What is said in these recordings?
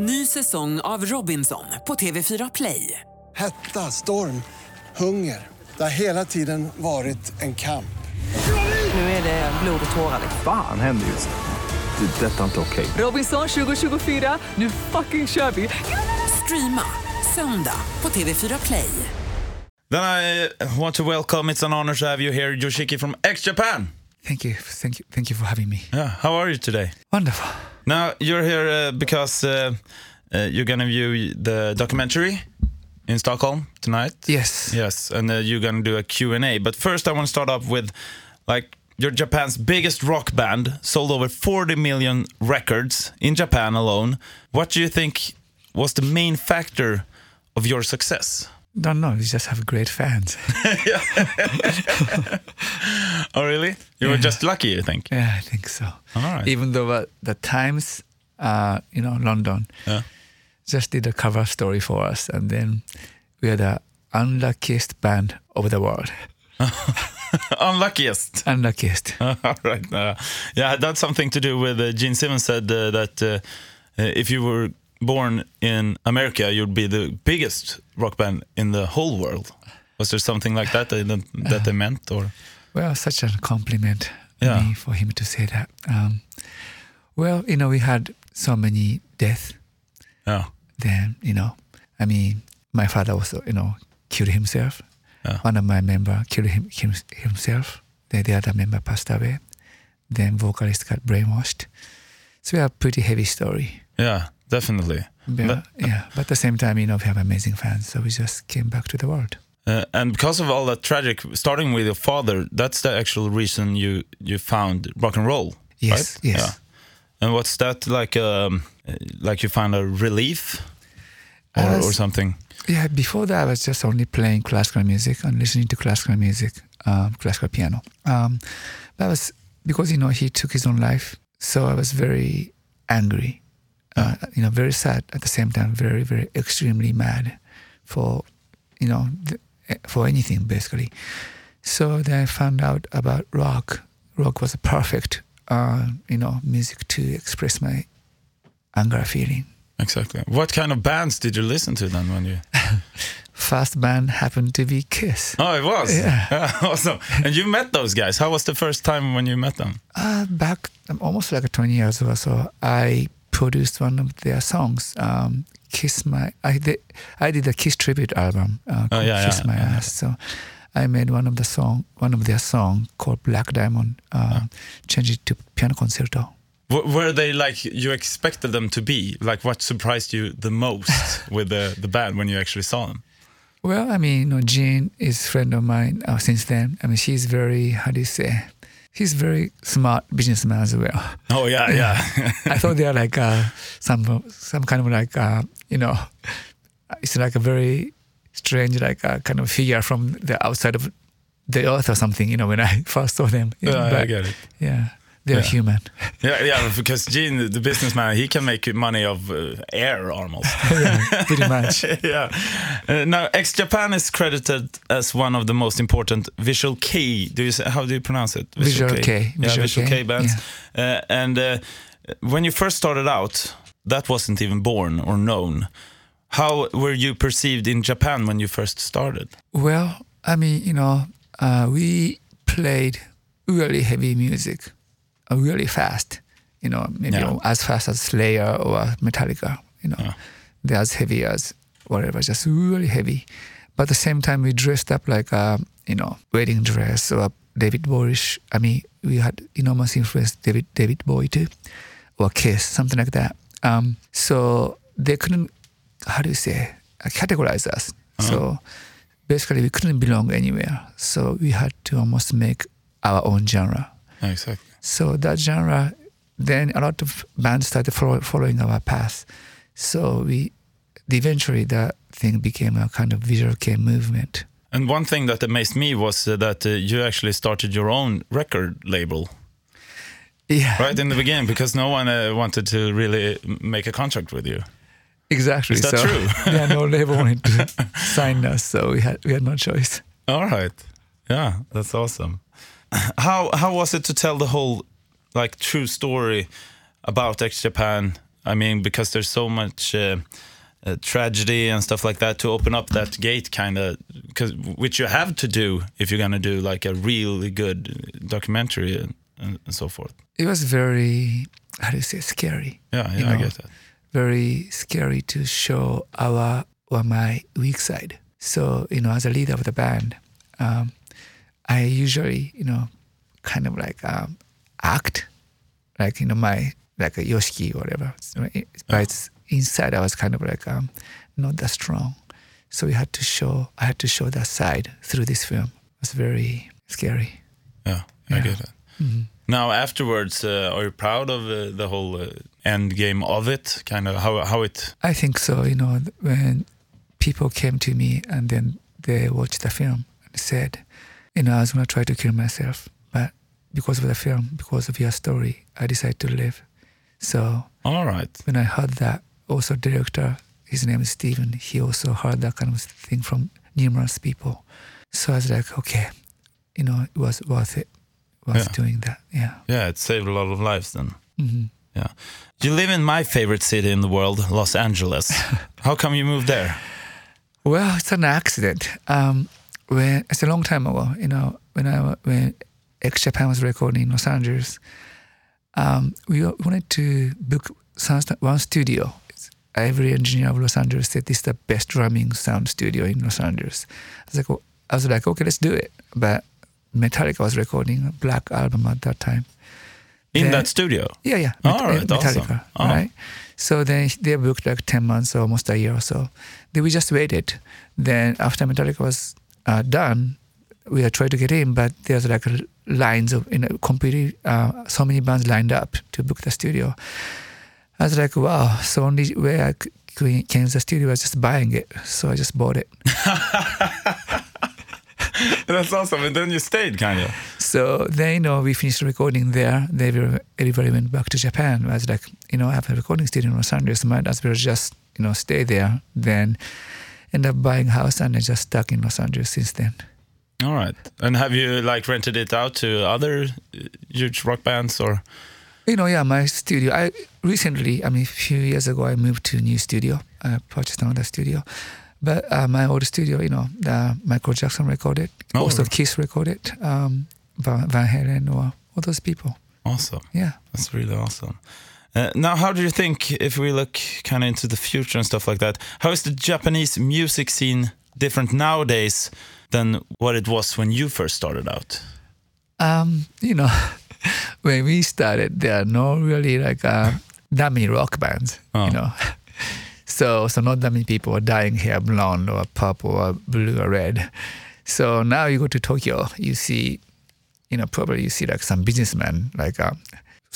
Ny säsong av Robinson på TV4 Play. Hetta, storm, hunger. Det har hela tiden varit en kamp. Nu är det blod och tårar. Fan händer just nu. Det. är Detta är inte okej. Robinson 2024, nu fucking kör vi! Streama söndag på TV4 Play. Then I want to welcome, it's an honor to have you here, Yoshiki from X Japan. Thank you, thank you, thank you for having me. Yeah, how are you today? Wonderful. Now, you're here uh, because uh, uh, you're gonna view the documentary in Stockholm tonight. Yes. Yes, and uh, you're gonna do a Q&A. But first I want to start off with, like, you're Japan's biggest rock band, sold over 40 million records in Japan alone. What do you think was the main factor of your success? Don't know. We just have great fans. Oh, really? You were just lucky, you think? yeah, I think so. All right. Even though uh, the Times, uh, you know, London, Yeah. just did a cover story for us, and then we are the unluckiest band of the world. Unluckiest. Unluckiest. All right. Uh, yeah, that's something to do with uh, Gene Simmons said uh, that uh, uh, if you were born in America, you'd be the biggest rock band in the whole world. Was there something like that that, that they meant, or Well, such a compliment Yeah. me for him to say that. Um, well, you know, we had so many deaths. yeah, Then, you know, I mean, my father also, you know, killed himself. Yeah. One of my member killed him, him, himself. Then the other member passed away. Then vocalist got brainwashed. So we have a pretty heavy story. yeah, definitely. But, But- yeah, but at the same time, you know, we have amazing fans. So we just came back to the world. Uh, and because of all that tragic, starting with your father, that's the actual reason you you found rock and roll, Yes, right? yes. Yeah. And what's that like? Um, uh, like you found a relief, or, Uh, or something? Yeah, before that, I was just only playing classical music and listening to classical music, um, classical piano. Um, that was because you know he took his own life, so I was very angry, uh, you know, very sad at the same time, very, very extremely mad for, you know, th- for anything basically. So then I found out about rock. Rock was a perfect, uh, you know, music to express my anger feeling. Exactly. What kind of bands did you listen to then when you? First band happened to be Kiss. Oh, it was. Yeah. awesome. And you met those guys. How was the first time when you met them? Uh, back um, almost like 20 years ago, so I produced one of their songs, um, "Kiss My." I did, I did a Kiss tribute album uh, called yeah, "Kiss yeah, My yeah, Ass." So I made one of the song, one of their song called "Black Diamond," uh, changed it to piano concerto. W- were they like you expected them to be? Like, what surprised you the most with the the band when you actually saw them? Well, I mean, you know, Gene is a friend of mine uh, since then. I mean, she's very, how do you say? He's very smart businessman as well. Oh yeah, yeah. I thought they are like uh, some some kind of like uh, you know, it's like a very strange like uh, kind of figure from the outside of the earth or something. You know, when I first saw them. Yeah, I get it. Yeah, they're Yeah. human. yeah, yeah. Because Gene, the businessman, he can make money of uh, air almost. yeah, pretty much. yeah. Uh, now, X Japan is credited as one of the most important visual kei. Do you say, how do you pronounce it? Visual kei. Yeah, Visual visual kei, kei bands. Uh, and uh, when you first started out, that wasn't even born or known. How were you perceived in Japan when you first started? Well, I mean, you know, uh, we played really heavy music, really fast. You know, maybe Yeah. as fast as Slayer or Metallica. You know, Yeah. they're as heavy as whatever, just really heavy. But at the same time, we dressed up like a you know wedding dress or David Bowie. I mean, we had enormous influence David David Bowie too, or Kiss, something like that. Um, so they couldn't, how do you say, categorize us. So basically, we couldn't belong anywhere. So we had to almost make our own genre. Exactly. So that genre, then a lot of bands started follow, following our path. So we, eventually, that thing became a kind of visual kei movement. And one thing that amazed me was uh, that uh, you actually started your own record label Yeah, right in the beginning because no one uh, wanted to really make a contract with you. exactly. Is that so true? yeah, no label wanted to sign us, so we had we had no choice. All right. Yeah, that's awesome. How how was it to tell the whole like true story about X Japan I mean, because there's so much uh, uh, tragedy and stuff like that to open up that gate, kind of, because which you have to do if you're gonna do like a really good documentary and, and so forth. It was very, how do you say, scary. Yeah, You yeah, I get that. Very scary to show our or my weak side. So you know, as a leader of the band, um, I usually you know, kind of like um, act like you know my like a Yoshiki or whatever. But it's inside, I was kind of like um, not that strong. So we had to show. I had to show that side through this film. It was very scary. Yeah, I Yeah. get it. Now, afterwards, uh, are you proud of uh, the whole uh, end game of it? Kind of how how it. I think so. You know, when people came to me and then they watched the film and said, you know, I was going to try to kill myself, but because of the film, because of your story, I decided to live. So All right. when I heard that, also director, his name is Steven, he also heard that kind of thing from numerous people. So I was like, okay, you know, it was worth it, worth Yeah. doing that. Yeah. Yeah, it saved a lot of lives then. hmm Yeah. You live in my favorite city in the world, Los Angeles. how come you moved there? Well, it's an accident. Um, when it's a long time ago, you know, when I when X Japan was recording in Los Angeles, um, we wanted to book one studio. Every engineer of Los Angeles said this is the best drumming sound studio in Los Angeles. I was like, I was like, okay, let's do it. But Metallica was recording a Black album at that time. In Then- that studio? Yeah, yeah. All Met- right, Metallica, awesome. Oh. right? So then they booked like 10 months, almost a year or so. Then we just waited. Then after Metallica was uh, done, we had tried to get in, but there's like lines of, you know, completely, uh, so many bands lined up to book the studio. I was like, wow. So only way I came to the studio was just buying it. So I just bought it. That's awesome. And then you stayed, kind of. So then, you know, we finished recording there. They were, everybody went back to Japan. I was like, you know, I have a recording studio in Los Angeles. Might as well just, you know, stay there. Then end up buying a house and I just stuck in Los Angeles since then. All right. And have you like rented it out to other uh, huge rock bands or? You know, yeah, my studio. I recently, I mean, a few years ago, I moved to a new studio. I purchased another studio. But uh, my old studio, you know, uh, Michael Jackson recorded, Oh, also right. Kiss recorded, um, Van, Van Halen, or all those people. Awesome. Yeah. That's really awesome. Uh, now, how do you think, if we look kind of into the future and stuff like that, how is the Japanese music scene different nowadays than what it was when you first started out? Um, you know, when we started, there are no really like uh, dummy rock bands. Oh. You know, so so not that many people are dyeing hair blonde or purple or blue or red. So now you go to Tokyo, you see, you know, probably you see like some businessman, like uh,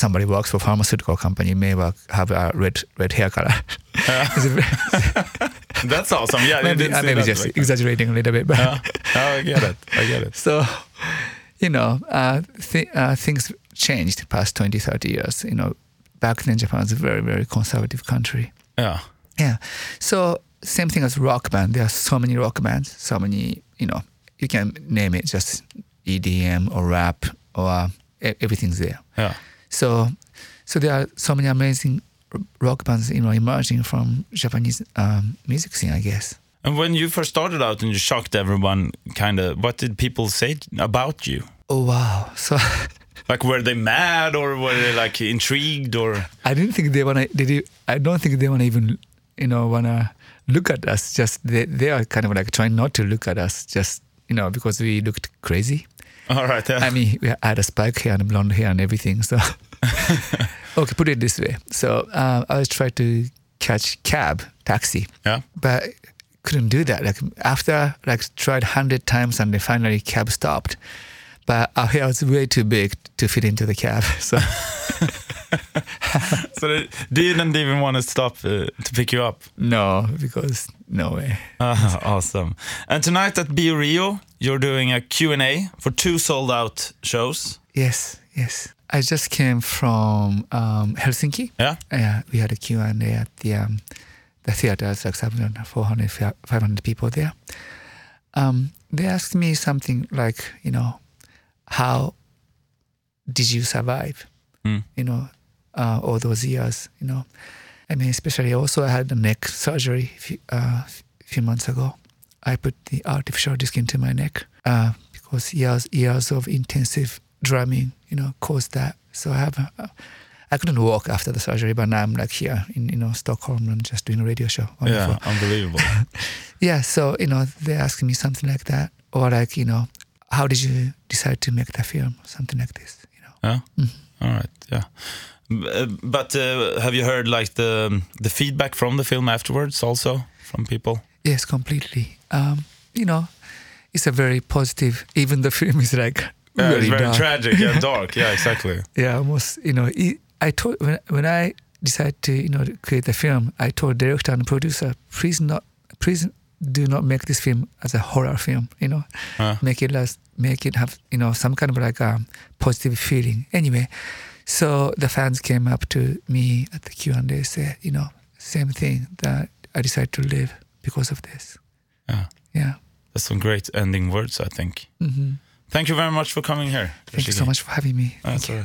somebody works for pharmaceutical company, may work, have a red red hair color. A very- That's awesome. Yeah, maybe uh, say maybe just like that. exaggerating a little bit, but. Yeah. Oh, I get it. I get it. So, you know, uh, th- uh, things changed past 20, 30 years. You know, back then Japan was a very, very conservative country. Yeah. Yeah. So same thing as rock band. There are so many rock bands, so many, you know, you can name it just EDM or rap or e- everything's there. Yeah. So, so there are so many amazing rock bands, you know, emerging from Japanese um, music scene, I guess. And when you first started out and you shocked everyone, kind of, what did people say about you? Oh wow! So Like, were they mad or were they like intrigued or? I didn't think they wanna. Did you? I don't think they wanna even, you know, wanna look at us. Just they, they are kind of like trying not to look at us. Just you know, because we looked crazy. All right. Yeah. I mean, we had a spike hair and blonde hair and everything. So, okay, put it this way. So uh, I was trying to catch cab, taxi, yeah. but couldn't do that. Like after like tried hundred times and then finally cab stopped. But hair was way too big to fit into the cab. So So they didn't even want to stop uh, to pick you up. no, because no way. Ah, awesome. And tonight at Bio Rio, you're doing a Q&A for two sold out shows. Yes, yes. I just came from um, Helsinki. Yeah. Yeah, we had a Q&A at the um, the theater. It's like 700, 400, 500 people there. Um, they asked me something like, you know, how did you survive? Mm. You know, uh, all those years. You know, I mean, especially also I had a neck surgery a few, uh, few months ago. I put the artificial disc into my neck uh, because years years of intensive drumming, you know, caused that. So I have a, I couldn't walk after the surgery, but now I'm like here in you know Stockholm and just doing a radio show. Yeah, unbelievable. Yeah, so you know they're asking me something like that, or like you know, how did you decide to make the film? Something like this, you know. Yeah. All right. Yeah. Uh, But uh, have you heard like the the feedback from the film afterwards, also from people? Yes, completely. Um, you know, it's a very positive. Even the film is like Yeah, it's very dark. tragic and dark. Yeah, exactly. Yeah, almost. You know, I told when when I decided to you know create the film, I told director and producer, please not, please do not make this film as a horror film. You know, Uh, make it less, make it have you know some kind of like um, positive feeling. Anyway, so the fans came up to me at the Q and they said, you know, same thing that I decided to live because of this. yeah. Yeah. That's some great ending words, I think. hmm Thank you very much for coming here. Thank you so much for having me. Thank you.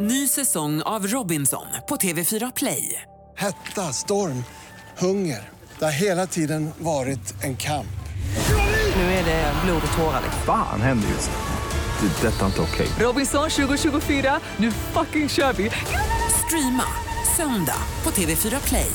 Ny säsong av Robinson på TV4 Play. Hetta, storm, hunger. Det har hela tiden varit en kamp. Nu är det blod och tårar. liksom. Fan händer just nu. Det. är Detta är inte okej. Robinson 2024, nu fucking kör vi! Streama söndag på TV4 Play.